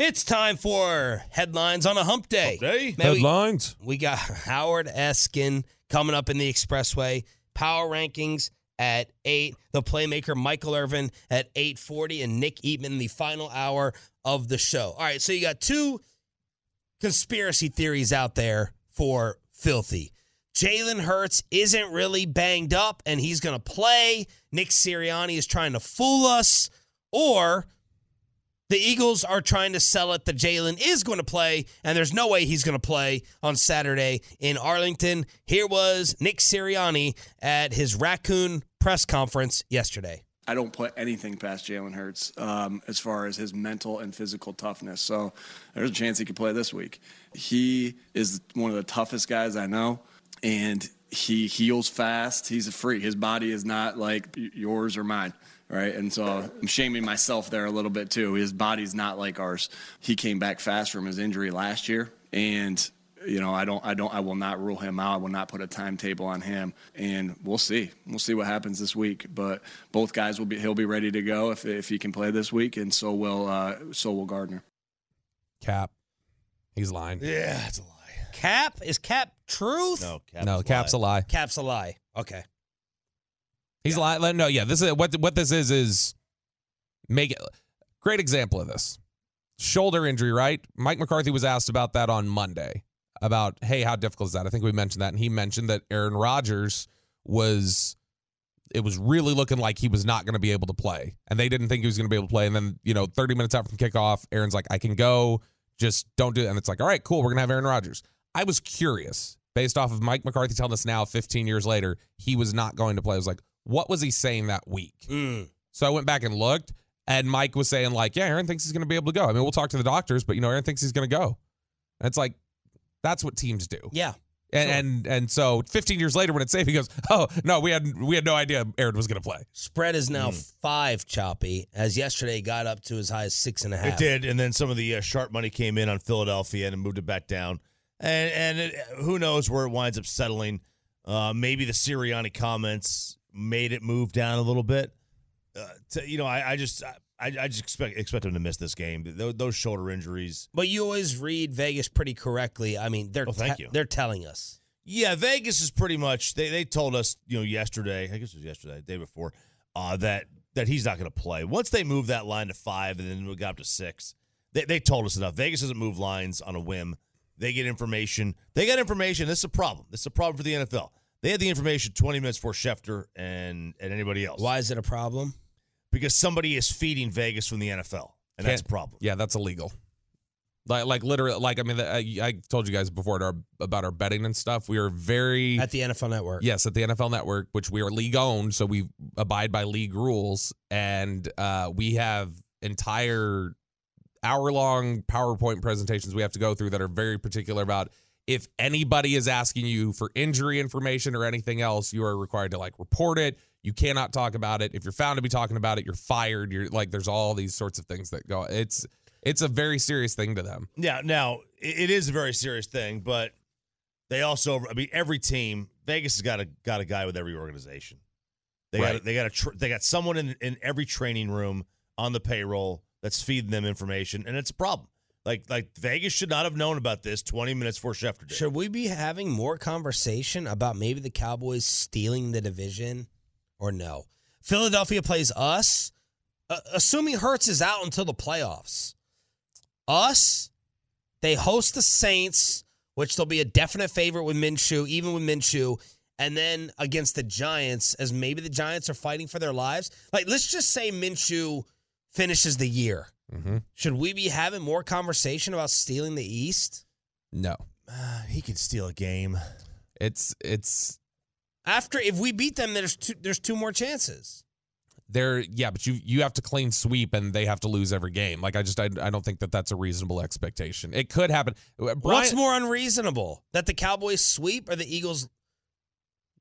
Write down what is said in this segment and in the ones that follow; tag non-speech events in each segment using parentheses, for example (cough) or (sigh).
It's time for headlines on a hump day. Hump day? Man, we- Headlines. We, got (laughs) Howard Eskin coming up in the expressway. Power rankings at eight. The playmaker Michael Irvin at eight forty, and Nick Eatman in the final hour of the show. All right, so you got two conspiracy theories out there for filthy. Jalen Hurts isn't really banged up and he's going to play. Nick Sirianni is trying to fool us. Or the Eagles are trying to sell it that Jalen is going to play, and there's no way he's going to play on Saturday in Arlington. Here was Nick Sirianni at his Raccoon press conference yesterday. I don't put anything past Jalen Hurts um, as far as his mental and physical toughness. So there's a chance he could play this week. He is one of the toughest guys I know, and he heals fast. He's a freak. His body is not like yours or mine. Right. And so I'm shaming myself there a little bit too. His body's not like ours. He came back fast from his injury last year. And you know, I don't, I don't, I will not rule him out. I will not put a timetable on him, and we'll see. We'll see what happens this week. But both guys will be, he'll be ready to go if if he can play this week, and so will, uh, so will Gardner. Cap. He's lying. Yeah, it's a lie. Cap is Cap truth? No, Cap's no, Cap's a lie. Cap's a lie. Okay. He's lying. No, yeah. This is what what this is is make it great example of this. Shoulder injury, right? Mike McCarthy was asked about that on Monday. About hey, how difficult is that? I think we mentioned that, and he mentioned that Aaron Rodgers was it was really looking like he was not going to be able to play, and they didn't think he was going to be able to play. And then you know, 30 minutes out from kickoff, Aaron's like, "I can go, just don't do it." And it's like, "All right, cool, we're gonna have Aaron Rodgers." I was curious based off of Mike McCarthy telling us now, 15 years later, he was not going to play. I was like, what was he saying that week? Mm. So I went back and looked, and Mike was saying like, yeah, Aaron thinks he's going to be able to go. I mean, we'll talk to the doctors, but you know, Aaron thinks he's going to go. And it's like, that's what teams do. Yeah. And, sure. and and so 15 years later, when it's safe, he goes, "Oh no, we had we had no idea Aaron was going to play." Spread is now five, Choppy, as yesterday got up to as high as six and a half. It did, and then some of the uh, sharp money came in on Philadelphia and moved it back down. And and it, who knows where it winds up settling? Uh, maybe the Sirianni comments made it move down a little bit. Uh, to, you know, I, I just I, I just expect expect him to miss this game. Those, those shoulder injuries. But you always read Vegas pretty correctly. I mean, they're Oh, thank te- you. they're telling us. Yeah, Vegas is pretty much they, they told us, you know, yesterday, I guess it was yesterday, the day before, uh, that that he's not going to play. Once they moved that line to five and then we got up to six, they, they told us enough. Vegas doesn't move lines on a whim. They get information. They got information. This is a problem. This is a problem for the NFL. They had the information 20 minutes before Schefter and, and anybody else. Why is it a problem? Because somebody is feeding Vegas from the NFL, and that's a problem. Yeah, that's illegal. Like like literally, like I mean, I, I told you guys before our, about our betting and stuff. We are very At the NFL Network. Yes, at the NFL Network, which we are league owned, so we abide by league rules, and uh, we have entire hour long PowerPoint presentations we have to go through that are very particular about if anybody is asking you for injury information or anything else, you are required to like report it. You cannot talk about it. If you're found to be talking about it, you're fired. You're like, there's all these sorts of things that go. It's it's a very serious thing to them. Yeah, now it is a very serious thing, but they also, I mean, every team, Vegas has got a got a guy with every organization. They got Right. they got a tr- they got someone in in every training room on the payroll that's feeding them information, and it's a problem. Like like Vegas should not have known about this 20 minutes before Schefter did. Should we be having more conversation about maybe the Cowboys stealing the division or no? Philadelphia plays us, uh, assuming Hurts is out until the playoffs. Us, they host the Saints, which they'll be a definite favorite with Minshew, even with Minshew. and then against the Giants, as maybe the Giants are fighting for their lives. Like, let's just say Minshew finishes the year. Mm-hmm. Should we be having more conversation about stealing the East? No, Uh, he can steal a game. it's it's After if we beat them, there's two, there's two more chances. they're yeah, but you you have to clean sweep and they have to lose every game. Like I just I, I don't think that that's a reasonable expectation. It could happen. Brian, What's more unreasonable, that the Cowboys sweep or the Eagles?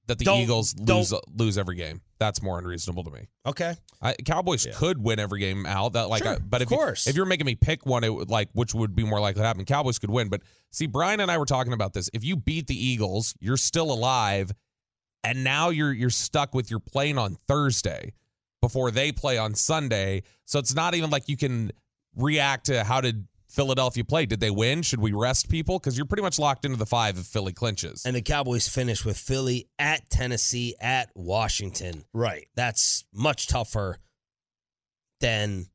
That the don't- Eagles don't- lose lose every game. That's more unreasonable to me. Okay, I, Cowboys Yeah. could win every game out. That like, Sure, I, but of if you- course. if you're making me pick one, it would like which would be more likely to happen. Cowboys could win, but see, Brian and I were talking about this. If you beat the Eagles, you're still alive, and now you're you're stuck with your playing on Thursday before they play on Sunday. So it's not even like you can react to how did Philadelphia play? Did they win? Should we rest people? Because you're pretty much locked into the five if Philly clinches. and the Cowboys finish with Philly at Tennessee at Washington. Right. That's much tougher than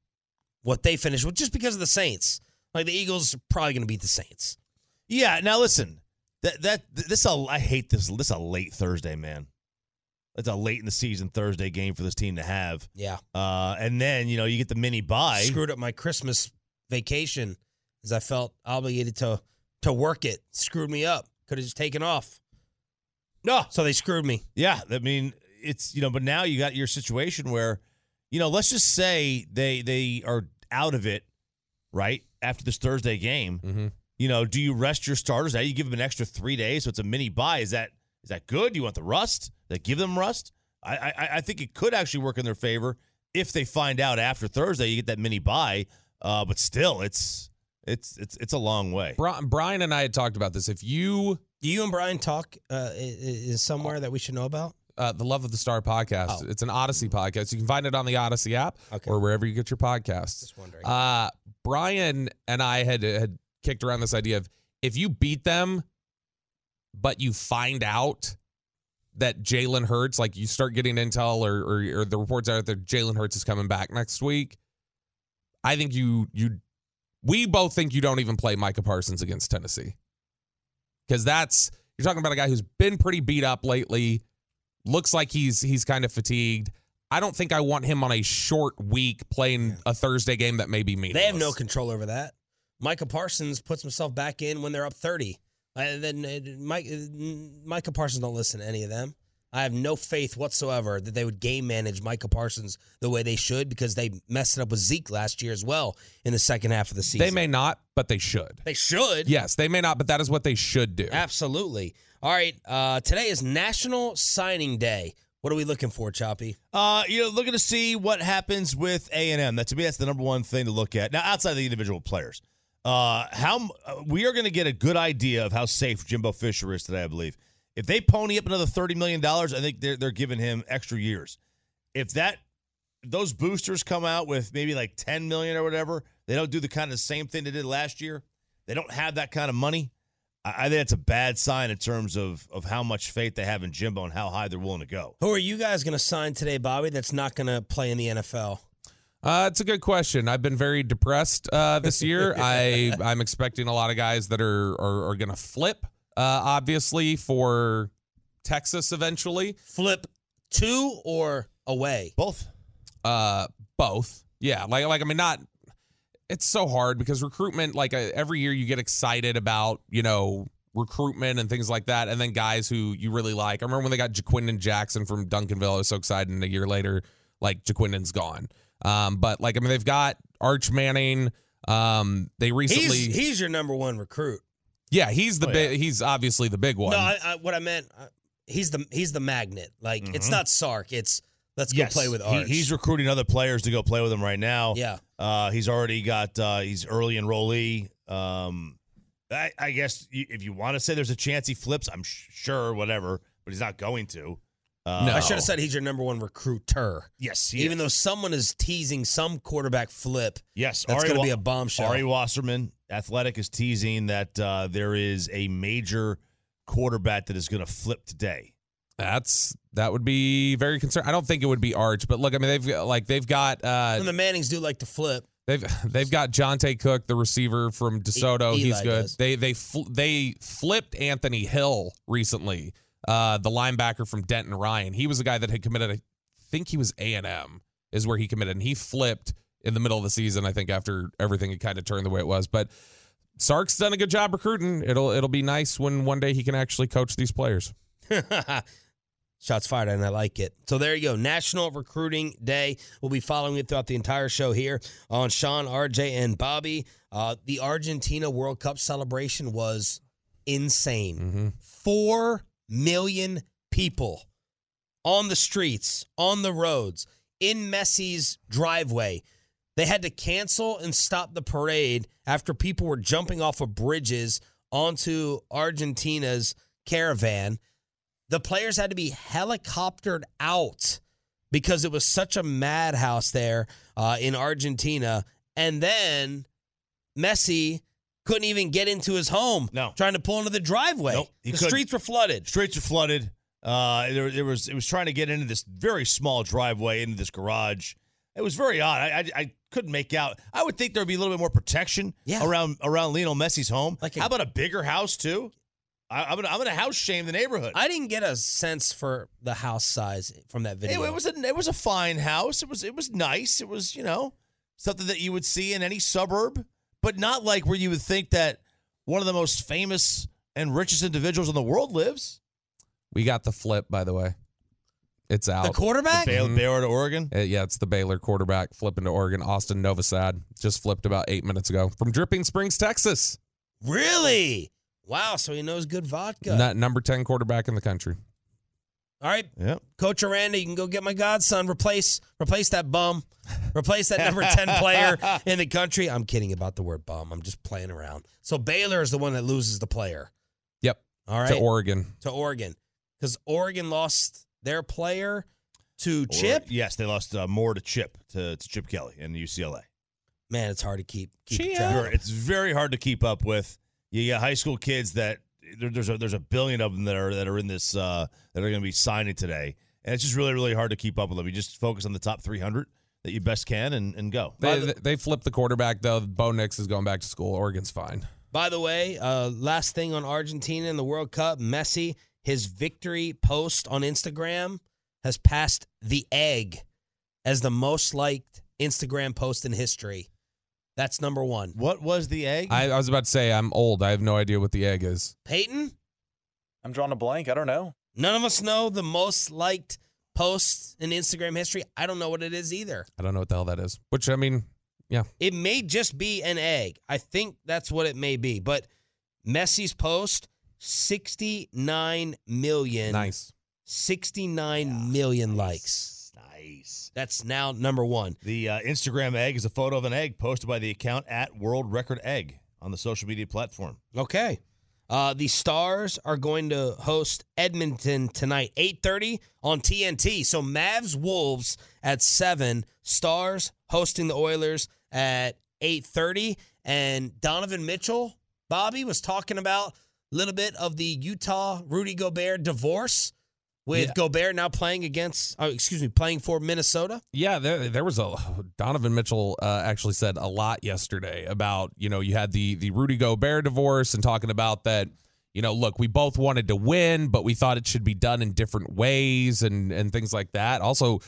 what they finished with, just because of the Saints. Like the Eagles are probably going to beat the Saints. Yeah. Now listen, that that this a I hate this. This a late Thursday, man. It's a late in the season Thursday game for this team to have. Yeah, Uh, and then you know you get the mini bye. screwed up my Christmas vacation as I felt obligated to to work it. Screwed me up. Could have just taken off. No. So they screwed me. Yeah, I mean it's you know, but now you got your situation where, you know, let's just say they they are out of it, right after this Thursday game. Mhm. You know, do you rest your starters? Now you give them an extra three days, so it's a mini bye. Is that is that good? Do you want the rust? That give them rust? I, I I think it could actually work in their favor if they find out after Thursday you get that mini bye. Uh, but still, it's it's it's it's a long way. Brian and I had talked about this. If you Do you and Brian talk uh, i- i- is somewhere that we should know about? uh, the Love of the Star podcast. Oh. It's an Odyssey podcast. You can find it on the Odyssey app Okay. or wherever you get your podcasts. Just wondering. Uh, Brian and I had had kicked around this idea of if you beat them, but you find out that Jalen Hurts, like you start getting intel or, or, or the reports out that Jalen Hurts is coming back next week. I think you you we both think you don't even play Micah Parsons against Tennessee because that's you're talking about a guy who's been pretty beat up lately. Looks like he's he's kind of fatigued. I don't think I want him on a short week playing a Thursday game that may be meaningless. They have no control over that. Micah Parsons puts himself back in when they're up 30. And then uh, Mike, uh, Micah Parsons don't listen to any of them. I have no faith whatsoever that they would game manage Micah Parsons the way they should because they messed it up with Zeke last year as well in the second half of the season. They may not, but they should. They should. Yes, they may not, but that is what they should do. Absolutely. All right. Uh, today is National Signing Day. What are we looking for, Choppy? Uh, you know, looking to see what happens with A and M. That to me, that's the number one thing to look at. Now, outside of the individual players, uh, how uh, we are going to get a good idea of how safe Jimbo Fisher is today. I believe if they pony up another thirty million dollars, I think they're they're giving him extra years. If that those boosters come out with maybe like ten million or whatever, they don't do the kind of same thing they did last year. They don't have that kind of money. I, I think that's a bad sign in terms of of how much faith they have in Jimbo and how high they're willing to go. Who are you guys going to sign today, Bobby, that's not going to play in the NFL? Uh, it's a good question. I've been very depressed uh, this year. (laughs) I I'm expecting a lot of guys that are are, are going to flip. Uh, obviously for Texas eventually. Flip to or away? Both. Uh, both. Yeah, like like I mean, not. It's so hard because recruitment. Like uh, every year, you get excited about you know recruitment and things like that, and then guys who you really like. I remember when they got Ja'Quinden Jackson from Duncanville. I was so excited, and a year later, like Ja'Quinden's gone. Um, but like I mean, they've got Arch Manning. Um, they recently, He's, he's your number one recruit. Yeah, he's the Oh, big. He's obviously the big one. No, I, I, what I meant, uh, he's the he's the magnet. Like it's not Sark. It's let's go play with He- he's recruiting other players to go play with him right now. yeah. Uh, he's already got. Uh, he's early enrollee. Um, I, I guess you, if you want to say there's a chance he flips, I'm sh- sure, whatever, but he's not going to. Uh, No. I should have said he's your number one recruiter. yes. He Even is. though someone is teasing some quarterback flip, yes, that's going to Wa- be a bombshell. Ari Wasserman, athletic, is teasing that uh, there is a major quarterback that is going to flip today. That's that would be very concerned. I don't think it would be Arch, but look, I mean, they've got- like they've got uh, and the Mannings do like to flip. They've (laughs) they've got Jonte Cook, the receiver from DeSoto. E- Eli He's good. does. They they fl- they flipped Anthony Hill recently uh, the linebacker from Denton Ryan. He was a guy that had committed. I think he was A and M is where he committed, and he flipped in the middle of the season. I think after everything had kind of turned the way it was, but. Sark's done a good job recruiting. It'll it'll be nice when one day he can actually coach these players. (laughs) Shots fired, and I like it. So there you go. National Recruiting Day. We'll be following it throughout the entire show here on Shan, RJ, and Bobby. Uh, the Argentina World Cup celebration was insane. Four million people on the streets, on the roads, in Messi's driveway. They had to cancel and stop the parade after people were jumping off of bridges onto Argentina's caravan. The players had to be helicoptered out because it was such a madhouse there uh, in Argentina. And then Messi couldn't even get into his home. No. trying to pull into the driveway. Nope, he the couldn't. streets were flooded. Streets were flooded. Uh, there, there was it was trying to get into this very small driveway into this garage. It was very odd. I, I, I couldn't make out. I would think there'd be a little bit more protection Yeah. around around Lionel Messi's home. Like a- How about a bigger house too? I, I'm gonna I'm gonna house shame the neighborhood. I didn't get a sense for the house size from that It, video. it was a it was a fine house. It was it was nice. It was you know something that you would see in any suburb, but not like where you would think that one of the most famous and richest individuals in the world lives. We got the flip, by the way. It's out. the quarterback. Baylor, Mhm. Baylor to Oregon. Uh, yeah, it's the Baylor quarterback flipping to Oregon. Austin Novosad just flipped about eight minutes ago from Dripping Springs, Texas. Really? Wow. So he knows good vodka. Not number ten quarterback in the country. All right, Yep. Coach Aranda, you can go get my godson. Replace replace that bum. Replace that number 10 (laughs) player in the country. I'm kidding about the word bum. I'm just playing around. So Baylor is the one that loses the player. Yep, All right. to Oregon. To Oregon. Because Oregon lost their player to Or- Chip. yes, they lost uh, more to Chip to, to Chip Kelly and UCLA. Man, it's hard to keep keep track. It's very hard to keep up with. You got high school kids that there, there's a there's a billion of them that are that are in this uh, that are going to be signing today, and it's just really really hard to keep up with them. You just focus on the top 300 that you best can and, and go. They, they, they flipped the quarterback though. Bo Nix is going back to school. Oregon's fine. By the way, uh, last thing on Argentina in the World Cup, Messi, his victory post on Instagram has passed the egg as the most liked Instagram post in history. That's number one. What was the egg? I, I was about to say I'm old. I have no idea what the egg is. Peyton, I'm drawing a blank. I don't know. none of us know the most liked post in Instagram history. I don't know what it is either. I don't know what the hell that is. Which I mean, yeah, It may just be an egg. I think that's what it may be. But Messi's post, 69 million. nice. 69 million likes. Nice. That's now number one. The uh, Instagram egg is a photo of an egg posted by the account at World Record Egg on the social media platform. Okay. Uh, the Stars are going to host Edmonton tonight, 8.30 on TNT. So Mavs Wolves at 7. Stars hosting the Oilers at 8.30. And Donovan Mitchell, Bobby, was talking about a little bit of the Utah Rudy Gobert divorce with Yeah. Gobert now playing against, oh, excuse me, playing for Minnesota. Yeah, there, there was a Donovan Mitchell uh, actually said a lot yesterday about you know you had the the Rudy Gobert divorce and talking about that you know look we both wanted to win but we thought it should be done in different ways and and things like that. Also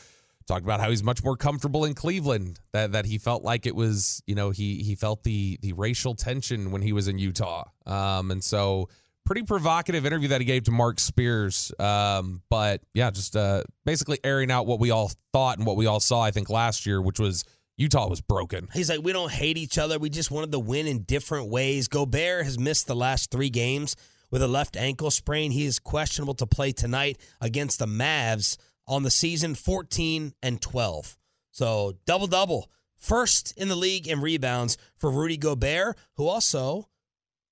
talked about how he's much more comfortable in Cleveland that that he felt like it was you know he he felt the the racial tension when he was in Utah um and so pretty provocative interview that he gave to Marc Spears. Um, but yeah, just uh, basically airing out what we all thought and what we all saw, I think, last year, which was Utah was broken. He's like, we don't hate each other. We just wanted to win in different ways. Gobert has missed the last three games with a left ankle sprain. He is questionable to play tonight against the Mavs on the season 14 and 12. So double double. First in the league in rebounds for Rudy Gobert, who also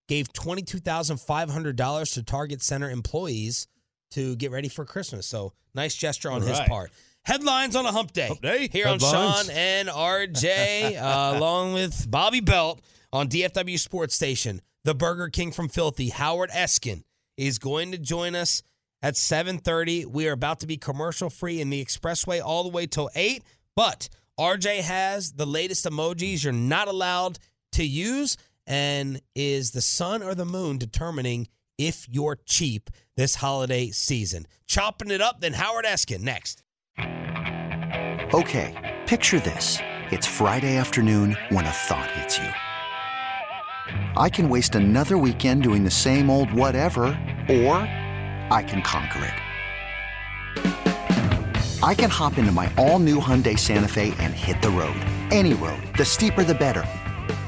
gave $22,500 to Target Center employees to get ready for Christmas. So nice gesture on All his right. part. Headlines on a hump day. Hump day. Here on Shan and RJ, (laughs) uh, along with Bobby Belt on DFW Sports Station. The Burger King from Filthy, Howard Eskin, is going to join us at 7.30. We are about to be commercial free in the expressway all the way till 8. But RJ has the latest emojis you're not allowed to use. And is the sun or the moon determining if you're cheap this holiday season. Chopping it up, then Howard Eskin next. Okay, picture this. It's Friday afternoon when a thought hits you. I can waste another weekend doing the same old whatever, or I can conquer it. I can hop into my all new Hyundai Santa Fe and hit the road. Any road. The steeper, the better.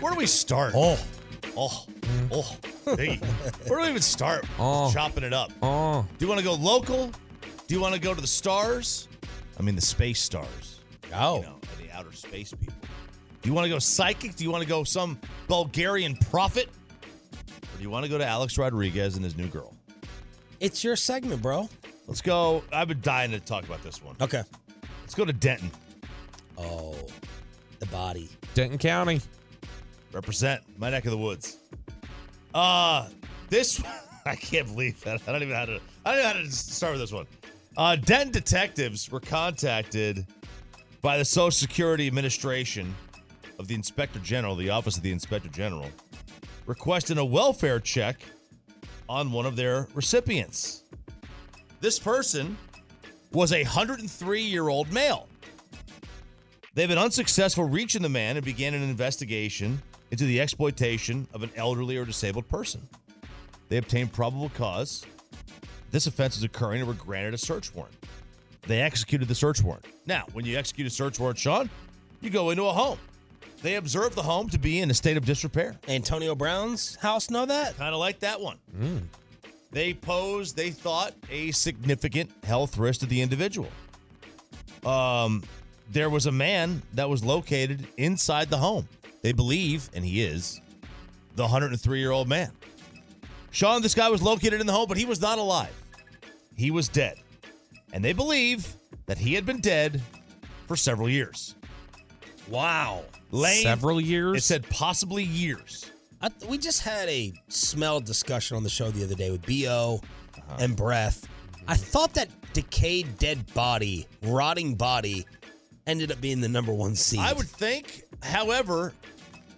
where do we start? Oh, oh, oh. Hey, (laughs) where do we even start? Oh. Chopping it up. Oh, Do you want to go local? Do you want to go to the stars? I mean, the space stars. Oh. You know, the outer space people. Do you want to go psychic? Do you want to go some Bulgarian prophet? Or do you want to go to Alex Rodriguez and his new girl? it's your segment, bro. Let's go. I've been dying to talk about this one. Okay. Let's go to Denton. Oh, the body. Denton County. Represent my neck of the woods. Uh this (laughs) I can't believe that. I don't even know how to I don't know how to start with this one. Uh Denton detectives were contacted by the Social Security Administration of the Inspector General, the Office of the Inspector General, requesting a welfare check on one of their recipients. This person was a 103 year old male. They've been unsuccessful reaching the man and began an investigation into the exploitation of an elderly or disabled person. They obtained probable cause. This offense is occurring and were granted a search warrant. They executed the search warrant. Now, when you execute a search warrant, Shan, you go into a home. They observed the home to be in a state of disrepair. Antonio Brown's house know that? Kind of like that one. They posed, they thought, a significant health risk to the individual. Um, there was a man that was located inside the home. They believe, and he is, the 103 year old man. Shan, this guy was located in the home, but he was not alive. He was dead. And they believe that he had been dead for several years. Wow. Laying, Several years? It said possibly years. I, we just had a smell discussion on the show the other day with BO uh-huh. and Breath. I thought that decayed dead body, rotting body, ended up being the number one seed. I would think, however,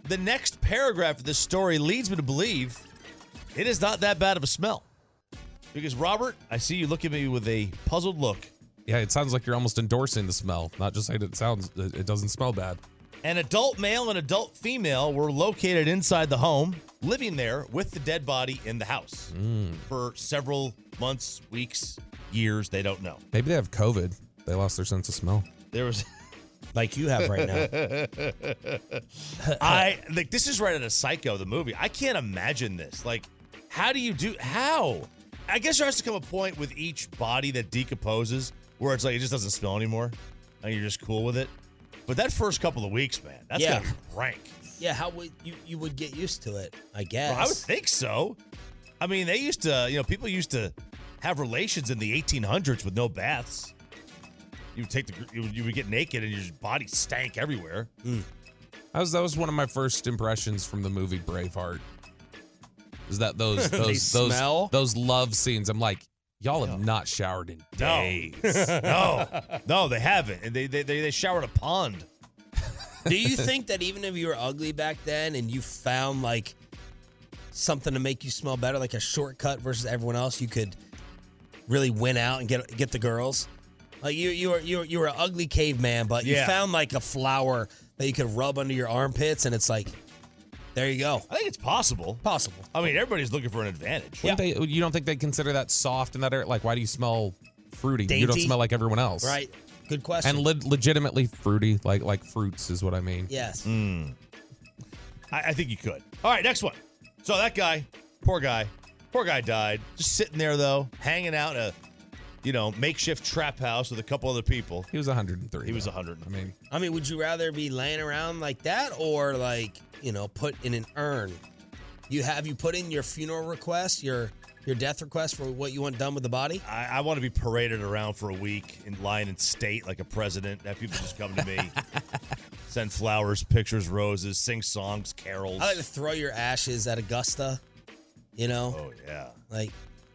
the next paragraph of this story leads me to believe it is not that bad of a smell. Because, Robert, I see you look at me with a puzzled look. Yeah, it sounds like you're almost endorsing the smell, not just saying it sounds. It doesn't smell bad. An adult male and adult female were located inside the home, living there with the dead body in the house mm. for several months, weeks, years. They don't know. Maybe they have COVID. They lost their sense of smell. There was. Like you have right now. (laughs) I like this is right out of Psycho, the movie. I can't imagine this. Like, how do you do? How? I guess there has to come a point with each body that decomposes where it's like it just doesn't smell anymore, and you're just cool with it. But that first couple of weeks, man, that's Yeah. to rank. Yeah, how would you you would get used to it? I guess. Well, I would think so. I mean, they used to, you know, people used to have relations in the 1800s with no baths. You would take the, you would, you would get naked and your body stank everywhere. Hmm. That was that was one of my first impressions from the movie Braveheart. Is that those (laughs) those those smell? those love scenes? I'm like, y'all have not showered in No. days. (laughs) no, (laughs) no, they haven't, and they they they, they showered a pond. Do you think that even if you were ugly back then and you found like something to make you smell better, like a shortcut versus everyone else, you could really win out and get get the girls? Like you you were you were, you were an ugly caveman, but you Yeah. found like a flower that you could rub under your armpits, and it's like, there you go, I think it's possible. possible. I mean, everybody's looking for an advantage. Wouldn't they, you don't think they consider that soft in that area? Like, why do you smell fruity? You don't Dainty? smell like everyone else, Right? Good question. And le- legitimately fruity, like like fruits is what I mean. yes. Hmm. I, I think you could. All right, next one. So that guy, poor guy, poor guy died. Just sitting there though, hanging out in a, you know, makeshift trap house with a couple other people. He was 103. He was though. 100. I mean, I mean, would you rather be laying around like that or like, you know, put in an urn? You have you put in your funeral request, your your death request for what you want done with the body? I, I want to be paraded around for a week and lying in state like a president. Have people just come to me, (laughs) send flowers, pictures, roses, sing songs, carols. I like to throw your ashes at Augusta, you know, oh yeah. like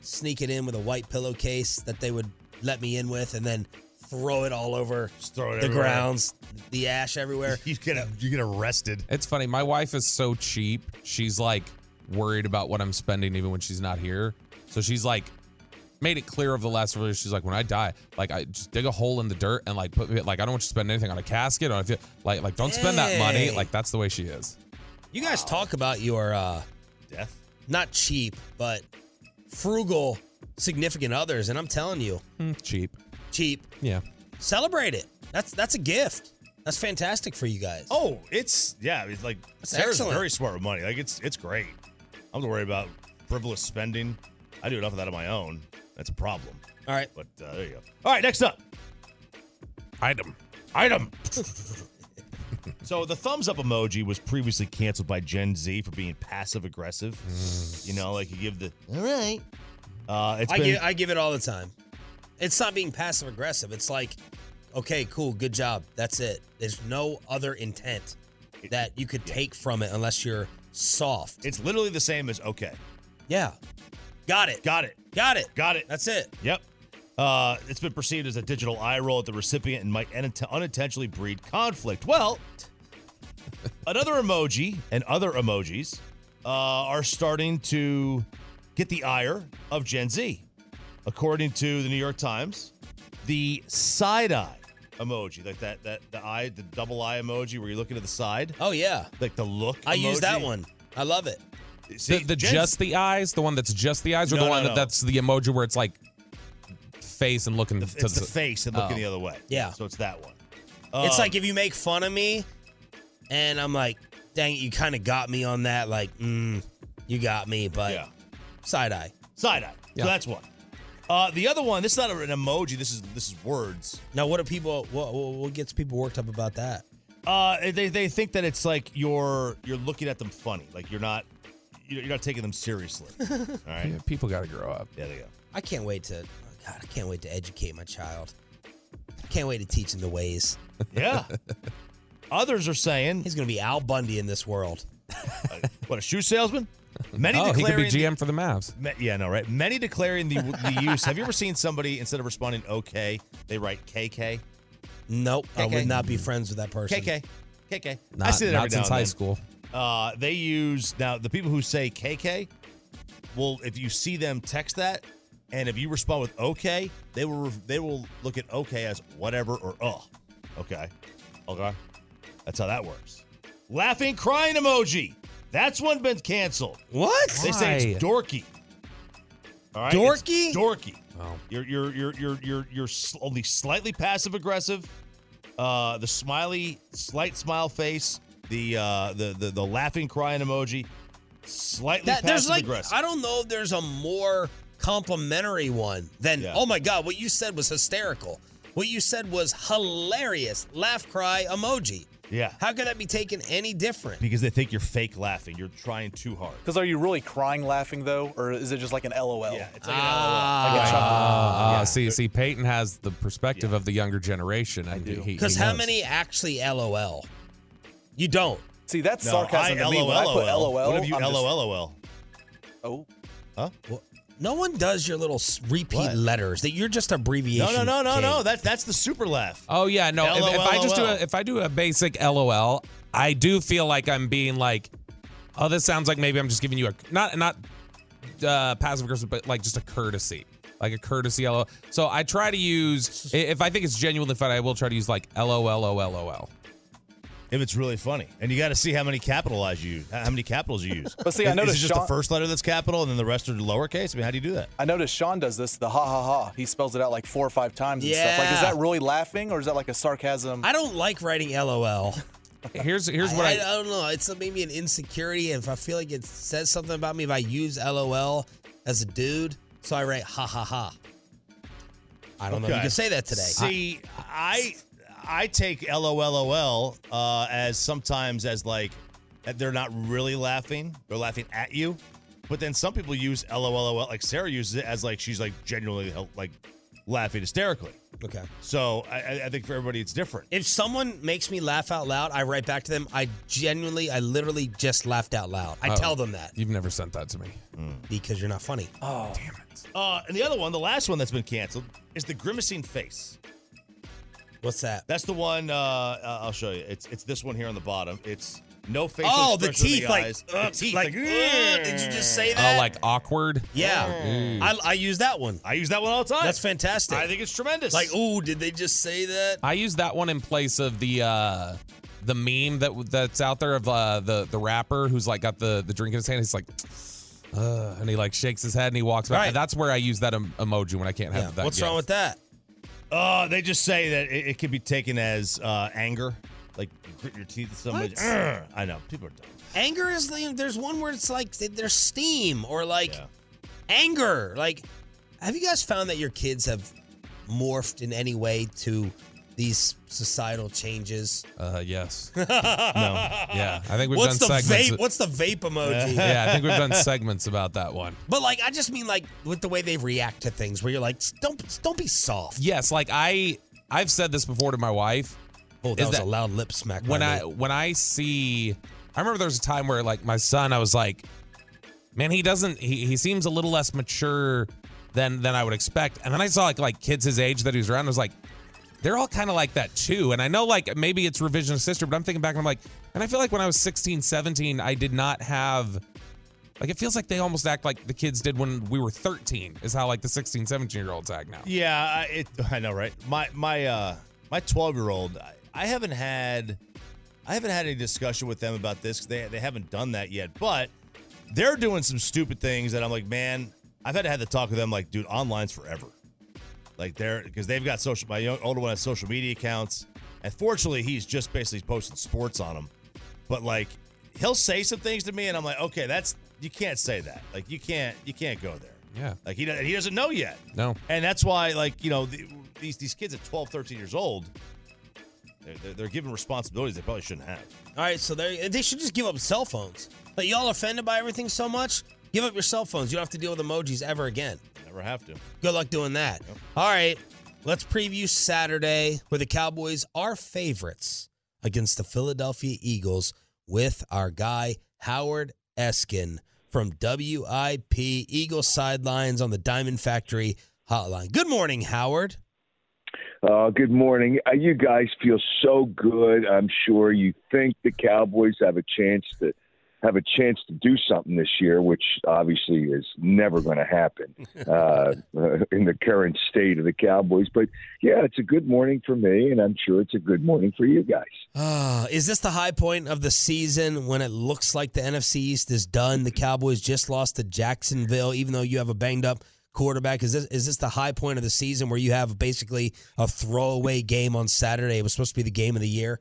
sneak it in with a white pillowcase that they would let me in with and then throw it all over Just throw it the everywhere. grounds, the ash everywhere. (laughs) You get you get arrested. it's funny. My wife is so cheap. She's like worried about what I'm spending even when she's not here. So she's like made it clear of the last release. She's like, when I die, like I just dig a hole in the dirt and like put me like I don't want you to spend anything on a casket or if you like like don't spend that money. Hey. Like that's the way she is. You guys talk about your uh Death. not cheap, but frugal significant others and I'm telling you, Hmm, cheap. cheap Yeah. celebrate it. That's that's a gift. That's fantastic for you guys. Oh, it's yeah. It's like Sarah's excellent. very smart with money. Like it's it's great. I'm not worried about frivolous spending. I do enough of that on my own. That's a problem. All right. But uh, there you go. All right, next up, Item. item. (laughs) so the thumbs up emoji was previously canceled by Gen Z for being passive aggressive. you know, like you give the all right. Uh, it's I been give I give it all the time. It's not being passive aggressive. It's like, okay, cool, good job. That's it. There's no other intent that you could take from it unless you're soft. it's literally the same as okay. yeah. Got it. Got it. Got it. Got it. That's it. Yep. Uh, it's been perceived as a digital eye roll at the recipient and might uninten- unintentionally breed conflict. Well, (laughs) another emoji and other emojis uh, are starting to get the ire of Gen Z. According to the New York Times, the side eye emoji, like that, that the eye, the double eye emoji where you're looking to the side, Oh yeah. like the look. I use that one. I love it. See, the the Gen- just the eyes, the one that's just the eyes, or No, the no, one no. that that's the emoji where it's like face and looking the, to it's the face and looking Oh. the other way. Yeah. So it's that one. it's Um, like if you make fun of me and I'm like, dang it, you kind of got me on that. Like, mm, you got me, but yeah. side eye. Side eye. Yeah. So that's one. Uh, the other one, this is not an emoji. This is this is words. Now, what do people? What, what what gets people worked up about that? Uh, they they think that it's like you're you're looking at them funny, like you're not you're you're not taking them seriously. (laughs) All right. Yeah, people got to grow up. Yeah, there you go. I can't wait to. God, I can't wait to educate my child. I can't wait to teach him the ways. (laughs) Yeah. Others are saying, He's gonna be Al Bundy in this world. (laughs) what a shoe salesman. Many Oh, he could be declaring the- GM for the Mavs. Me- yeah, no, right. Many declaring the the use. Have you ever seen somebody instead of responding okay, they write KK? Nope, I would not be friends with that person. KK. KK. I Not, see that not every since high then. school. Uh, they use now the people who say KK. Well, if you see them text that, and if you respond with okay, they will they will look at okay as whatever or uh. Okay, okay, that's how that works. Laughing crying emoji. That's one been canceled. What? They say it's dorky. All right, Dorky? It's dorky. Oh. You're you're you're you're you're you're only slightly passive aggressive. Uh, the smiley, slight smile face, the uh, the the, the laughing crying emoji, slightly That, there's passive like aggressive. I don't know if there's a more complimentary one than Yeah. oh my god what you said was hysterical. What you said was hilarious. Laugh cry emoji. Yeah. How could that be taken any different? Because they think you're fake laughing. You're trying too hard. Because are you really crying laughing though, or is it just like an LOL? Yeah, it's like Ah. Like a chuckle? Ah, Yeah. see, see, Peyton has the perspective Yeah. of the younger generation. I do. Because how many actually LOL? You don't. See, that's No, sarcasm I to me. When I put LOL. LOL, What have you I'm just- LOL? Oh, Huh? No one does your little repeat What? letters. That you're just abbreviation. No, no, no, no, king. no. That that's the super laugh. Oh yeah, no. If, if I just do a, if I do a basic LOL, I do feel like I'm being like, oh, this sounds like maybe I'm just giving you a not not uh, passive aggressive, but like just a courtesy, like a courtesy LOL. So I try to use if I think it's genuinely funny, I will try to use like LOL, LOL, LOL. If it's really funny, and you got to see how many capitalize you, use, how many capitals you use. (laughs) But see, I Is- noticed is it just Shan- the first letter that's capital, and then the rest are lowercase. I mean, how do you do that? I noticed Shan does this. The ha ha ha. He spells it out like four or five times and stuff. Like, is that really laughing, or is that like a sarcasm? I don't like writing LOL. (laughs) Here's here's what I, I, I don't know. It's a, maybe an insecurity. If I feel like it says something about me, if I use LOL as a dude, so I write ha ha ha. I don't know if you can say that today. See, I I take LOLOL uh, as sometimes as like they're not really laughing; they're laughing at you. But then some people use LOLOL, like Sarah uses it as like she's like genuinely like laughing hysterically. okay. So I, I- I think for everybody it's different. If someone makes me laugh out loud, I write back to them. I genuinely, I literally just laughed out loud. I Oh. tell them that you've never sent that to me. because you're not funny. oh, Damn it. Uh, and the other one, the last one that's been canceled, is the grimacing face. What's that? That's the one. Uh, uh, I'll show you. It's it's this one here on the bottom. It's no facial Oh, the expression in teeth, like, eyes. uh, the teeth, like, like, uh, did you just say that? Oh, like awkward. yeah, I, I use that one. I use that one all the time. That's fantastic. I think it's tremendous. like, ooh, did they just say that? I use that one in place of the uh the meme that that's out there of uh the the rapper who's like got the the drink in his hand. He's like, uh, and he like shakes his head and he walks back. Right. That's where I use that em- emoji when I can't have Yeah. that. What's gif. wrong with that? Uh, they just say that it, it can be taken as uh, anger, like grit your teeth. So much. What? I know people are dumb. Anger is the- there's one where it's like there's steam or like Yeah. anger. Like, have you guys found that your kids have morphed in any way to these societal changes? Uh, yes. (laughs) No. Yeah. I think we've What's the done segments. vape? What's the vape emoji? (laughs) yeah, I think we've done segments about that one. But like, I just mean like with the way they react to things, where you're like, don't don't be soft. Yes, like I I've said this before to my wife. Oh, that Is was that- a loud lip smack. when. I when I see I remember there was a time where like my son I was like man he doesn't he, he seems a little less mature than than I would expect and then I saw like like kids his age that he was around I was like they're all kind of like that too and I know like maybe it's revisionist history but I'm thinking back and I'm like and I feel like when I was 16 17 I did not have like it feels like they almost act like the kids did when we were 13 is how like the 16 17 year olds act now Yeah, I- it, (laughs) I know, right? My my uh my 12 year old, I, haven't had I haven't had any discussion with them about this 'cause they they haven't done that yet. But they're doing some stupid things that I'm like, man, I've had to have the talk with them. Like, dude, online's forever. Like they're because they've got social. My older one has social media accounts, and fortunately, he's just basically posting sports on them. But like, he'll say some things to me, and I'm like, okay, that's you can't say that. Like, you can't you can't go there. yeah Like he he doesn't know yet. no And that's why, like, you know, the, these these kids at 12, 13 years old, they're, they're, they're given responsibilities they probably shouldn't have. All right, so they they should just give up cell phones. Like y'all offended by everything so much, give up your cell phones. You don't have to deal with emojis ever again. Never have to. Good luck doing that. All right, let's preview Saturday where the Cowboys are favorites against the Philadelphia Eagles with our guy Howard Eskin from WIP Eagle Sidelines on the Diamond Factory Hotline. Good morning, Howard. Uh, good morning. Uh, you guys feel so good. I'm sure you think the Cowboys have a chance to have a chance to do something this year, which obviously is never going to happen (laughs) uh, in the current state of the Cowboys. But yeah, it's a good morning for me, and I'm sure it's a good morning for you guys. Ah, is this the high point of the season when it looks like the NFC East is done? The Cowboys just lost to Jacksonville, even though you have a banged up quarterback. Is this is this the high point of the season where you have basically a throwaway game on Saturday? It was supposed to be the game of the year.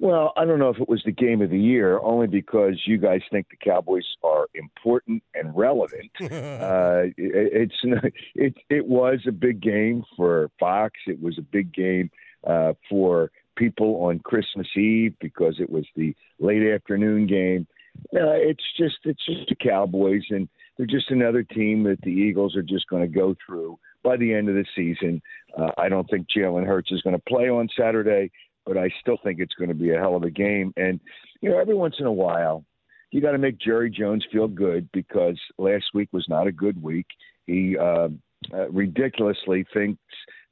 Well, I don't know if it was the game of the year, only because you guys think the Cowboys are important and relevant. (laughs) uh, it, it's it it was a big game for Fox. It was a big game uh, for people on Christmas Eve because it was the late afternoon game. Uh, it's just it's just the Cowboys, and they're just another team that the Eagles are just going to go through by the end of the season. Uh, I don't think Jalen Hurts is going to play on Saturday but I still think it's going to be a hell of a game. And you know, every once in a while, you got to make Jerry Jones feel good because last week was not a good week. He uh, uh, ridiculously thinks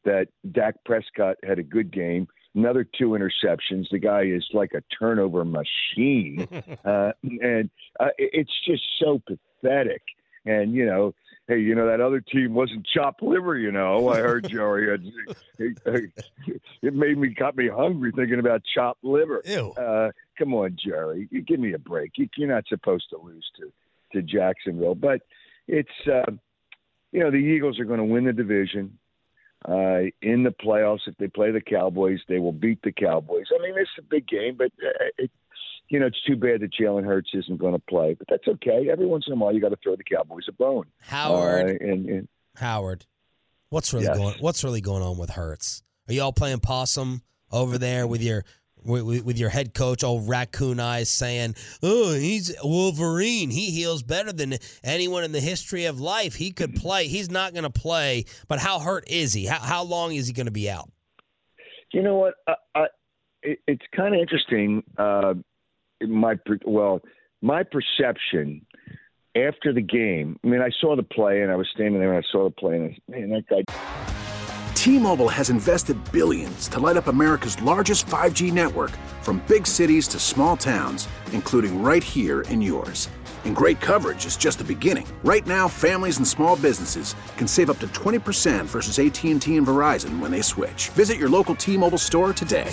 that Dak Prescott had a good game. Another two interceptions. The guy is like a turnover machine, (laughs) uh, and uh, it's just so pathetic. And you know, hey, you know that other team wasn't chopped liver. You know, I heard Joey. it made me got me hungry thinking about chopped liver. Ew. Uh, come on, Jerry, you give me a break. You, you're not supposed to lose to to Jacksonville, but it's uh, you know the Eagles are going to win the division. Uh, in the playoffs, if they play the Cowboys, they will beat the Cowboys. I mean, it's a big game, but uh, it, you know, it's too bad that Jalen Hurts isn't going to play, but that's okay. Every once in a while, you got to throw the Cowboys a bone. Howard, uh, and, and, Howard, what's really Yes. going? What's really going on with Hurts? Are you all playing possum over there with your with, with your head coach, old raccoon eyes, saying, "Oh, he's Wolverine. He heals better than anyone in the history of life. He could play. He's not going to play. But how hurt is he? How how long is he going to be out?" you know what? I, I, it, it's kind of interesting. Uh, my well, my perception after the game. I mean, I saw the play, and I was standing there, and I saw the play, and I man, that guy. T-Mobile has invested billions to light up America's largest 5G network from big cities to small towns, including right here in yours. And great coverage is just the beginning. Right now, families and small businesses can save up to 20% versus AT&T and Verizon when they switch. Visit your local T-Mobile store today.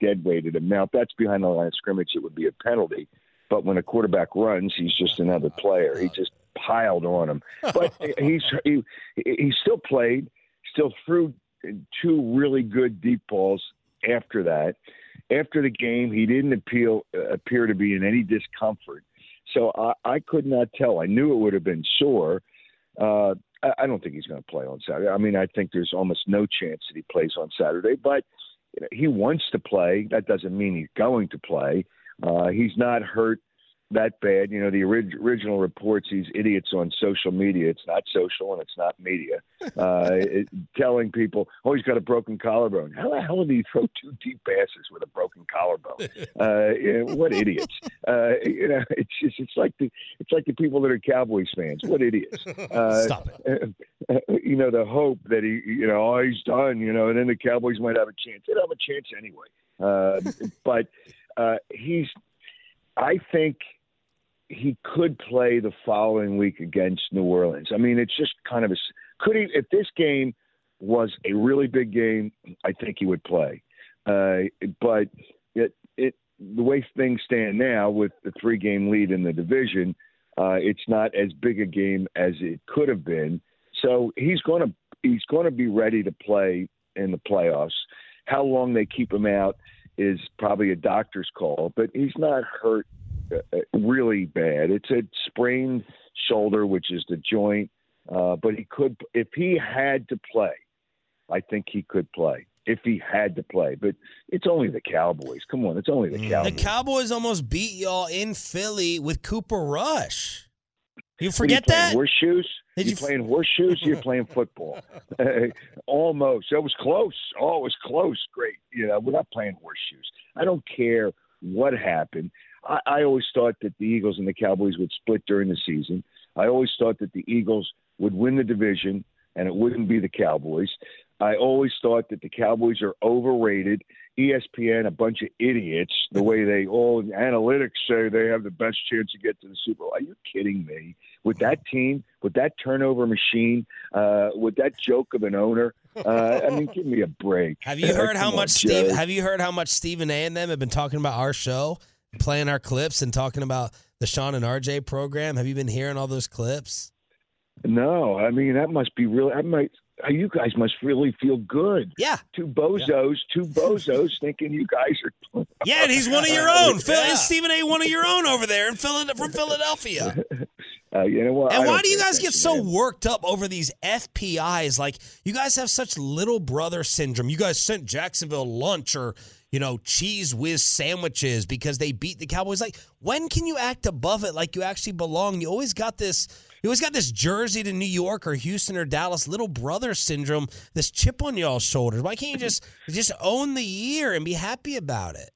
Dead weighted him. Now, if that's behind the line of scrimmage, it would be a penalty. But when a quarterback runs, he's just another player. He just piled on him. (laughs) But he's he he still played, still threw two really good deep balls after that. After the game, he didn't appeal appear to be in any discomfort. So I, I could not tell. I knew it would have been sore. Uh, I, I don't think he's going to play on Saturday. I mean, I think there's almost no chance that he plays on Saturday. But he wants to play. That doesn't mean he's going to play. Uh, he's not hurt that bad. You know, the orig- original reports these idiots on social media. It's not social and it's not media. (laughs) Uh, it, telling people, "Oh, he's got a broken collarbone." How the hell did he throw two deep passes with a broken collarbone? (laughs) Uh, you know, what idiots! Uh, you know, it's just it's like the it's like the people that are Cowboys fans. What idiots! (laughs) Uh, Stop it. you know, the hope that he, you know, oh, he's done. You know, and then the Cowboys might have a chance. They'd have a chance anyway. Uh, but uh, he's, I think he could play the following week against New Orleans. I mean, it's just kind of a could he if this game was a really big game, I think he would play. Uh, but it it the way things stand now with the three game lead in the division, uh, it's not as big a game as it could have been. So he's going to he's going to be ready to play in the playoffs. How long they keep him out is probably a doctor's call, but he's not hurt really bad. It's a sprained shoulder, which is the joint. Uh, but he could, if he had to play, I think he could play if he had to play. But it's only the Cowboys. Come on, it's only the Cowboys. The Cowboys. Cowboys almost beat y'all in Philly with Cooper Rush. You forget playing, that? Horseshoes? Did you, you- playing horseshoes? You're playing football. (laughs) (laughs) Almost. That was close. Oh, it was close. Great. You know, we're not playing horseshoes. I don't care what happened. I, I always thought that the Eagles and the Cowboys would split during the season. I always thought that the Eagles would win the division and it wouldn't be the Cowboys. I always thought that the Cowboys are overrated. ESPN, a bunch of idiots, the way they all analytics say they have the best chance to get to the Super Bowl. Are you kidding me? With that team, with that turnover machine, uh, with that joke of an owner, uh, I mean, give me a break. Have you heard how on, much Steve? Joe. Have you heard how much Stephen A. and them have been talking about our show, playing our clips, and talking about the Sean and RJ program? Have you been hearing all those clips? No, I mean that must be really. I might. uh, You guys must really feel good. Yeah. Two bozos, two bozos, thinking you guys are. (laughs) Yeah, and he's one of your own. Phil, is Stephen A. one of your own over there in Phil- from Philadelphia? (laughs) Uh, you know what? And why don't you guys get so man. worked up over these FPIs? Like, you guys have such little brother syndrome. You guys sent Jacksonville lunch or, you know, cheese whiz sandwiches because they beat the Cowboys. Like, when can you act above it like you actually belong? You always got this. You always got this Jersey to New York or Houston or Dallas little brother syndrome, this chip on y'all's shoulders. Why can't you just (laughs) just own the year and be happy about it?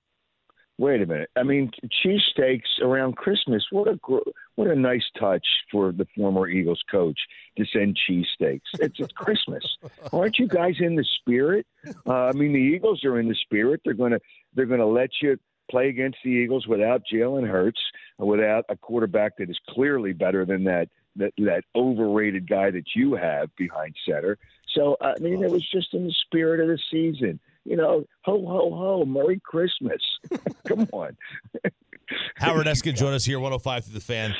Wait a minute. I mean, cheesesteaks around Christmas. What a gr- what a nice touch for the former Eagles coach to send cheesesteaks. It's, it's Christmas. (laughs) Aren't you guys in the spirit? Uh, I mean, the Eagles are in the spirit. They're gonna they're gonna let you play against the Eagles without Jalen Hurts, without a quarterback that is clearly better than that that that overrated guy that you have behind center. So I mean, it was just in the spirit of the season. You know, ho ho ho, Merry Christmas. (laughs) Come on. (laughs) Howard Eskin join us here, 105 through the fan.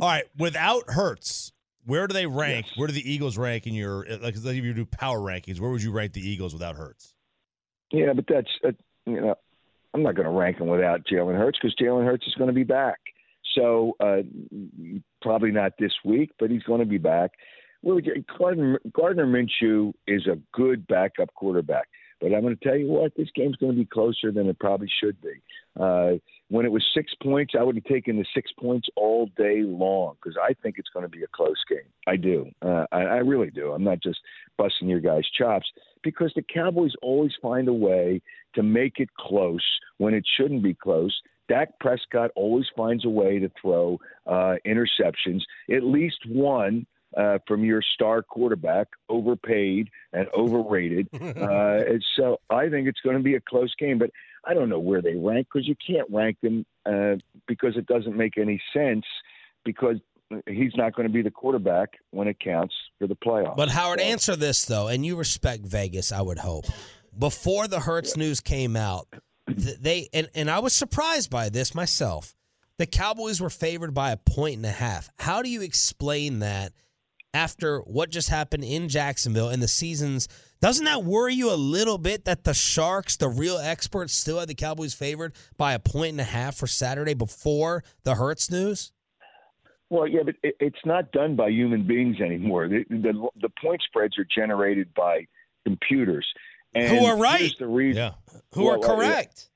All right, without Hurts, where do they rank? Where do the Eagles rank in your like? If you do power rankings, where would you rank the Eagles without Hurts? Yeah, but that's uh, you know, I'm not going to rank them without Jalen Hurts because Jalen Hurts is going to be back. So uh, probably not this week, but he's going to be back. Well, Gardner, Gardner Minshew is a good backup quarterback, but I'm going to tell you what, this game's going to be closer than it probably should be. Uh, when it was six points, I would have taken the six points all day long because I think it's going to be a close game. I do. Uh, I, I really do. I'm not just busting your guys' chops because the Cowboys always find a way to make it close when it shouldn't be close. Dak Prescott always finds a way to throw uh, interceptions, at least one uh, from your star quarterback, overpaid and overrated. (laughs) uh, and so I think it's going to be a close game, but I don't know where they rank because you can't rank them uh, because it doesn't make any sense because he's not going to be the quarterback when it counts for the playoffs. But Howard, answer this though, and you respect Vegas, I would hope. Before the Hurts news came out, they and, and I was surprised by this myself. The Cowboys were favored by a point and a half. How do you explain that after what just happened in Jacksonville and the seasons? Doesn't that worry you a little bit that the Sharks, the real experts, still had the Cowboys favored by a point and a half for Saturday before the Hurts news? Well, yeah, but it, it's not done by human beings anymore. The, the, the point spreads are generated by computers. And Who are right. The reason, Yeah. Who are Well, uh, correct?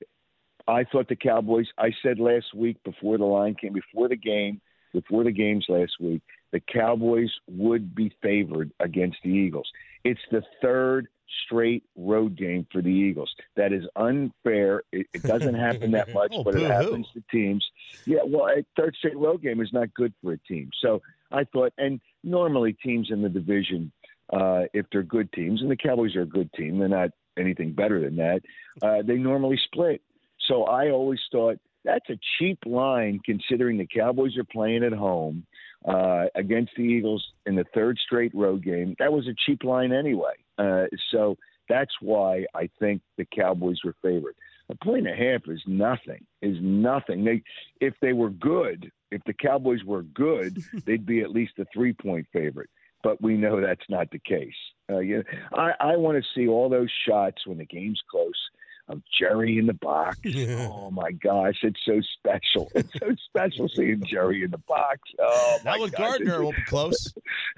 I thought the Cowboys. I said last week before the line came, before the game, before the games last week, the Cowboys would be favored against the Eagles. It's the third straight road game for the Eagles. That is unfair. It, it doesn't happen that (laughs) much, Oh, but it happens to teams. Yeah, well, a third straight road game is not good for a team. So I thought, and normally teams in the division, uh, if they're good teams, and the Cowboys are a good team, they're not anything better than that. Uh, they normally split. So I always thought that's a cheap line considering the Cowboys are playing at home uh, against the Eagles in the third straight road game. That was a cheap line anyway. Uh, so that's why I think the Cowboys were favored. A point and a half is nothing. Is nothing. They, if they were good, if the Cowboys were good, (laughs) they'd be at least a three-point favorite. But we know that's not the case. Uh, yeah, I, I want to see all those shots when the game's close. Of Jerry in the box. (laughs) oh my gosh, it's so special. It's so special seeing Jerry in the box. Oh my Not with. Gardner. We'll be close.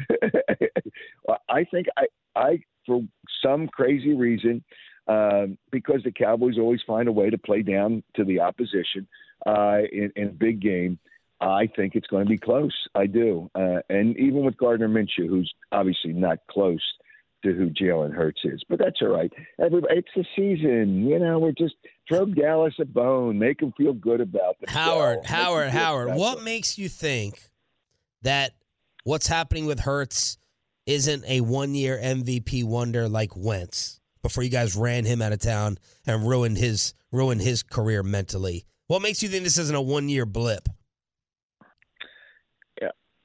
(laughs) I think I, I for some crazy reason, um, because the Cowboys always find a way to play down to the opposition uh, in, in a big game. I think it's going to be close. I do, uh, and even with Gardner Minshew, who's obviously not close to who Jalen Hurts is, but that's all right. Everybody, it's the season, you know. We're just throw Dallas a bone, make them feel good about themselves. Howard, Howard, Howard. What makes you think that what's happening with Hurts isn't a one-year MVP wonder like Wentz before you guys ran him out of town and ruined his ruined his career mentally? What makes you think this isn't a one-year blip?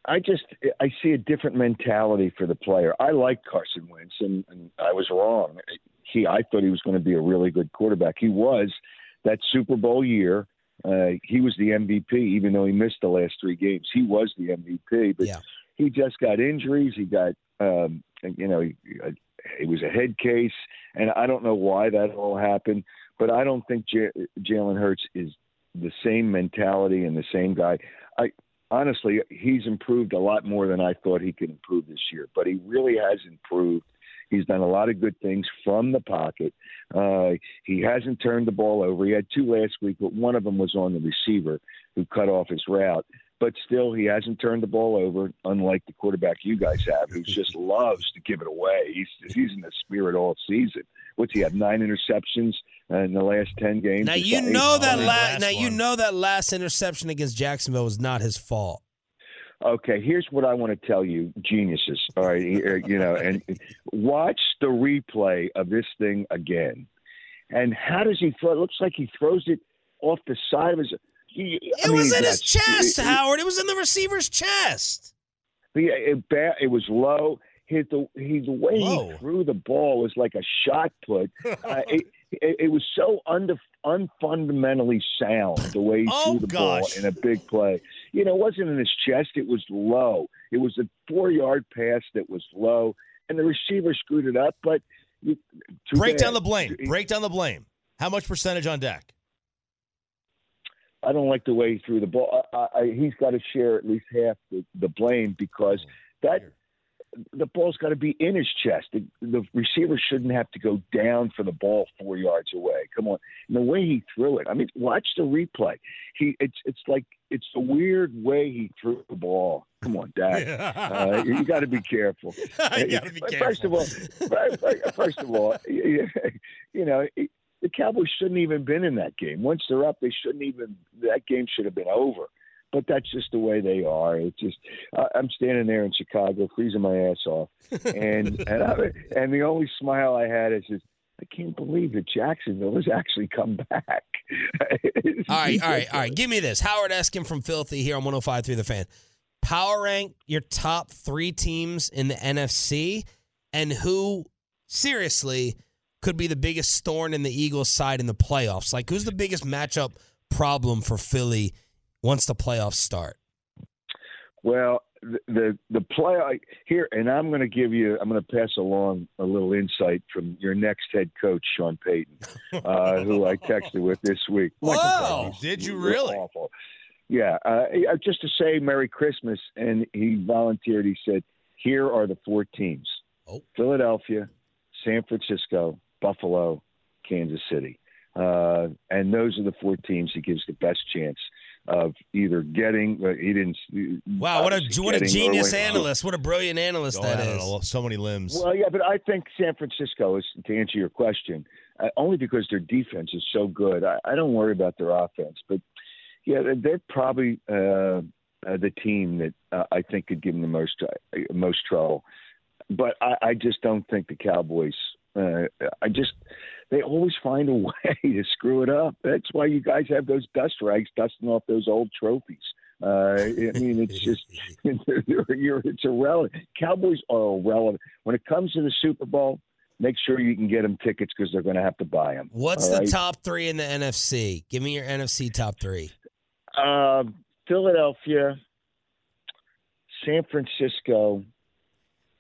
I just I see a different mentality for the player. I like Carson Wentz, and, and I was wrong. He I thought he was going to be a really good quarterback. He was that Super Bowl year. Uh, he was the MVP, even though he missed the last three games. He was the MVP, but he just got injuries. He got um, you know he, it was a head case, and I don't know why that all happened. But I don't think J- Jalen Hurts is the same mentality and the same guy. I honestly, he's improved a lot more than I thought he could improve this year. But he really has improved. He's done a lot of good things from the pocket. Uh, he hasn't turned the ball over. He had two last week, but one of them was on the receiver who cut off his route. But still, he hasn't turned the ball over, unlike the quarterback you guys have, who just (laughs) loves to give it away. He's he's in the spirit all season. What's he have? Nine interceptions in the last ten games. Now you know that la- now you know that last interception against Jacksonville was not his fault. Okay, here's what I want to tell you, geniuses. All right, you know, and watch the replay of this thing again. And how does he throw? It looks like he throws it off the side of his. He, It was in his chest, Howard. It was in the receiver's chest. Yeah, it, it was low. His the he, the way he threw the ball was like a shot put. (laughs) Uh, it, it, it was so under, unfundamentally sound the way he Oh, threw the gosh. ball in a big play. You know, it wasn't in his chest. It was low. It was a four yard pass that was low, and the receiver screwed it up. But you, Break bad. down the blame. Break down the blame. How much percentage on Dak? I don't like the way he threw the ball. I, I, he's got to share at least half the, the blame because oh, that the ball's got to be in his chest. The, the receiver shouldn't have to go down for the ball four yards away. Come on, and the way he threw it. I mean, watch the replay. He it's it's like it's a weird way he threw the ball. Come on, Dad. Uh, you got to be careful. You gotta be First of all, first of all, you know. The Cowboys shouldn't even been in that game. Once they're up, they shouldn't even. That game should have been over. But that's just the way they are. It's just I I'm standing there in Chicago, freezing my ass off, and (laughs) and I, and the only smile I had is just I can't believe that Jacksonville has actually come back. (laughs) All right, all right, all right. Give me this. Howard Eskin from Filthy here on 105 through the fan. Power rank your top three teams in the NFC and who, seriously, could be the biggest thorn in the Eagles' side in the playoffs. Like, who's the biggest matchup problem for Philly once the playoffs start? Well, the the, the play here, and I'm going to give you, I'm going to pass along a little insight from your next head coach, Sean Payton, (laughs) uh, who I texted with this week. Michael Whoa! Payton, Did you really? Awful. Yeah, uh, just to say Merry Christmas, and he volunteered. He said, "Here are the four teams: Philadelphia, San Francisco, Buffalo, Kansas City." Uh, and those are the four teams he gives the best chance of either getting. Uh, he didn't. Wow, what a what a genius winning. analyst! What a brilliant analyst Oh, that I know, so many limbs. Well, yeah, but I think San Francisco is to answer your question uh, only because their defense is so good. I, I don't worry about their offense, but yeah, they're, they're probably uh, uh, the team that uh, I think could give them the most uh, most trouble. But I, I just don't think the Cowboys. Uh, I just they always find a (laughs) way to screw it up. That's why you guys have those dust rags dusting off those old trophies. Uh, I mean, it's (laughs) just (laughs) you're, it's irrelevant. Cowboys are irrelevant when it comes to the Super Bowl. Make sure you can get them tickets because they're going to have to buy them. What's the top three in the NFC? Give me your NFC top three. Um, Philadelphia, San Francisco,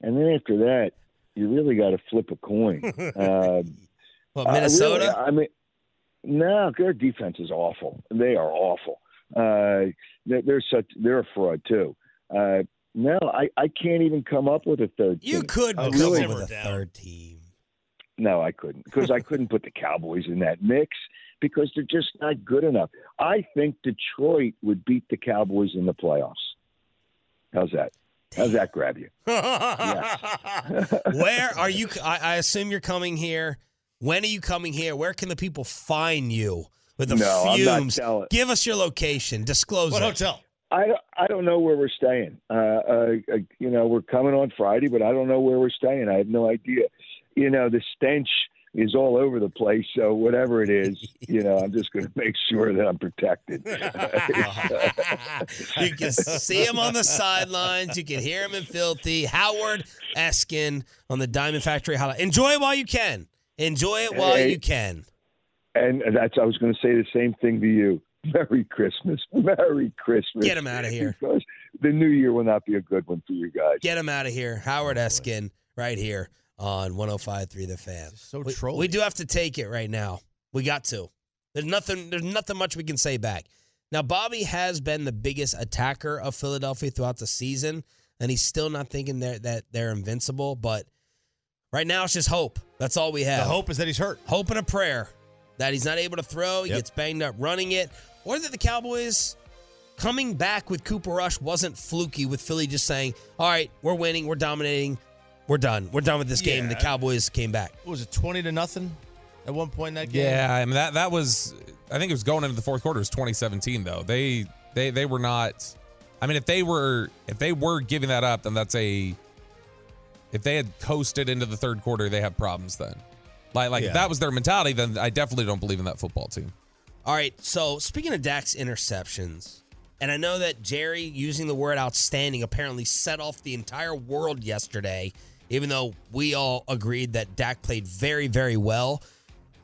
and then after that, you really got to flip a coin. Uh, Minnesota? really- I mean, No, their defense is awful. They are awful. Uh, they're, they're such they're a fraud too. Uh, no, I, I can't even come up with a third. You team. could come really- up with a third team. No, I couldn't because I couldn't put the Cowboys in that mix because they're just not good enough. I think Detroit would beat the Cowboys in the playoffs. How's that? How's that grab you? (laughs) Where are you? I, I assume you're coming here. When are you coming here? Where can the people find you with the No, I'm not fumes? Give us your location. Disclose What it. hotel? I don't, I don't know where we're staying. Uh, uh, uh, you know, we're coming on Friday, but I don't know where we're staying. I have no idea. You know, the stench is all over the place. So whatever it is, (laughs) you know, I'm just going to make sure that I'm protected. (laughs) you can see him on the sidelines. You can hear him in filthy. Howard Eskin on the Diamond Factory Highlight. Enjoy while you can. Enjoy it while Hey. you can. and that's I was going to say the same thing to you. (laughs) Merry Christmas. (laughs) Merry Christmas. Get him out of here. Because the new year will not be a good one for you guys. Get him out of here. Howard oh, Eskin right here on 105.3 The Fan. So we, trolly. we do have to take it right now. We got to. There's nothing. There's nothing much we can say back. Now, Bobby has been the biggest attacker of Philadelphia throughout the season, and he's still not thinking they're, that they're invincible. But right now, it's just hope. That's all we have. The hope is that he's hurt. Hope and a prayer that he's not able to throw. He Yep. gets banged up running it, or that the Cowboys coming back with Cooper Rush wasn't fluky with Philly just saying, "All right, we're winning, we're dominating, we're done, we're done with this game." And the Cowboys came back. What was it twenty to nothing at one point in that game? Yeah, I mean that that was I think it was going into the fourth quarter. It was 2017 though. They they they were not. I mean, if they were if they were giving that up, then that's a. If they had coasted into the third quarter, they have problems then. Like like Yeah. if that was their mentality, then I definitely don't believe in that football team. All right, so speaking of Dak's interceptions, and I know that Jerry using the word outstanding apparently set off the entire world yesterday, even though we all agreed that Dak played very, very well.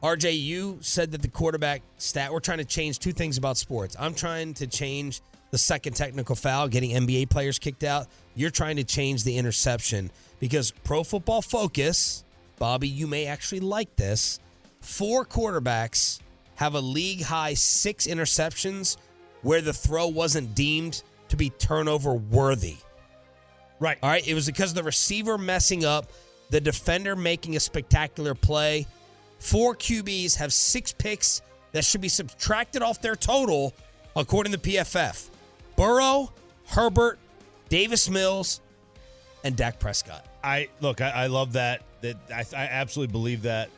RJ, you said that the quarterback stat, we're trying to change two things about sports. I'm trying to change the second technical foul, getting NBA players kicked out. You're trying to change the interception because Pro Football Focus, Bobby, you may actually like this. Four quarterbacks have a league high six interceptions where the throw wasn't deemed to be turnover worthy. Right. All right. It was because of the receiver messing up, the defender making a spectacular play. Four QBs have six picks that should be subtracted off their total, according to PFF. Burrow, Herbert, Davis Mills, and Dak Prescott. I look. I, I love that. That I, I absolutely believe that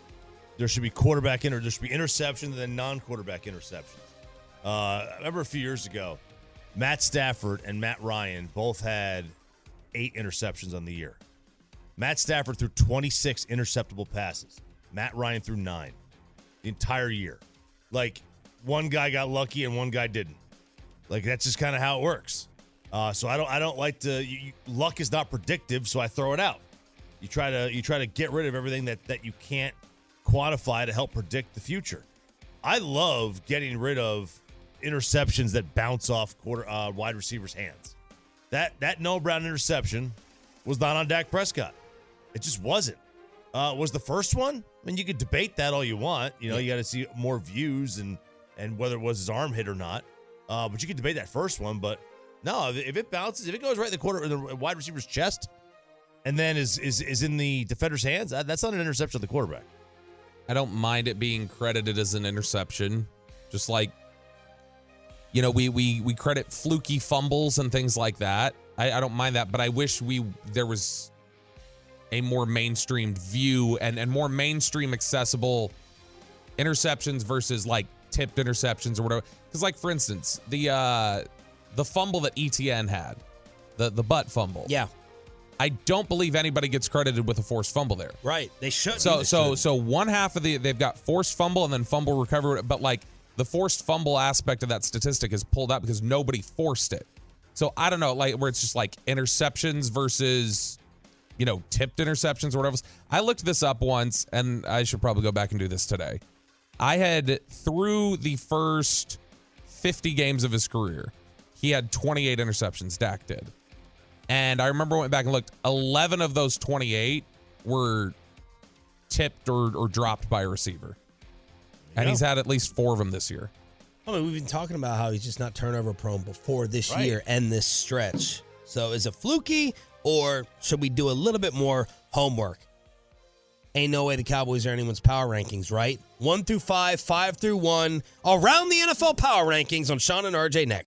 there should be quarterback inter. There should be interceptions and then non-quarterback interceptions. Uh, I remember a few years ago, Matt Stafford and Matt Ryan both had eight interceptions on the year. Matt Stafford threw 26 interceptable passes. Matt Ryan threw nine the entire year. Like one guy got lucky and one guy didn't. Like that's just kind of how it works. Uh, so I don't I don't like to. You, you- luck is not predictive, so I throw it out. You try to you try to get rid of everything that that you can't quantify to help predict the future. I love getting rid of interceptions that bounce off quarter uh, wide receivers' hands. That that Noah Brown interception was not on Dak Prescott. It just wasn't. Uh, was the first one? I mean, you could debate that all you want. You know, you got to see more views and and whether it was his arm hit or not. Uh, but you could debate that first one. But no, if, it bounces, if it goes right in the quarter, the wide receiver's chest, and then is is is in the defender's hands, that's not an interception of the quarterback. I don't mind it being credited as an interception. Just like you know, we we we credit fluky fumbles and things like that. I, I don't mind that, but I wish we there was a more mainstreamed view and and more mainstream accessible interceptions versus like tipped interceptions or whatever. Because like for instance, the uh the fumble that ETN had, the the butt fumble. Yeah. I don't believe anybody gets credited with a forced fumble there. Right. They should. So They so should. so one half of the they've got forced fumble and then fumble recovery, but like the forced fumble aspect of that statistic is pulled out because nobody forced it. So I don't know, like where it's just like interceptions versus you know tipped interceptions or whatever. I looked this up once, and I should probably go back and do this today. I had through the first 50 games of his career, he had 28 interceptions. Dak did. And I remember I went back and looked. 11 of those 28 were tipped or, or dropped by a receiver. and he's had at least four of them this year. I mean, we've been talking about how he's just not turnover prone before this Right. year and this stretch. So is it fluky or should we do a little bit more homework? Ain't no way the Cowboys are anyone's power rankings, right? One through five, five through one, around the NFL power rankings on Sean and RJ next.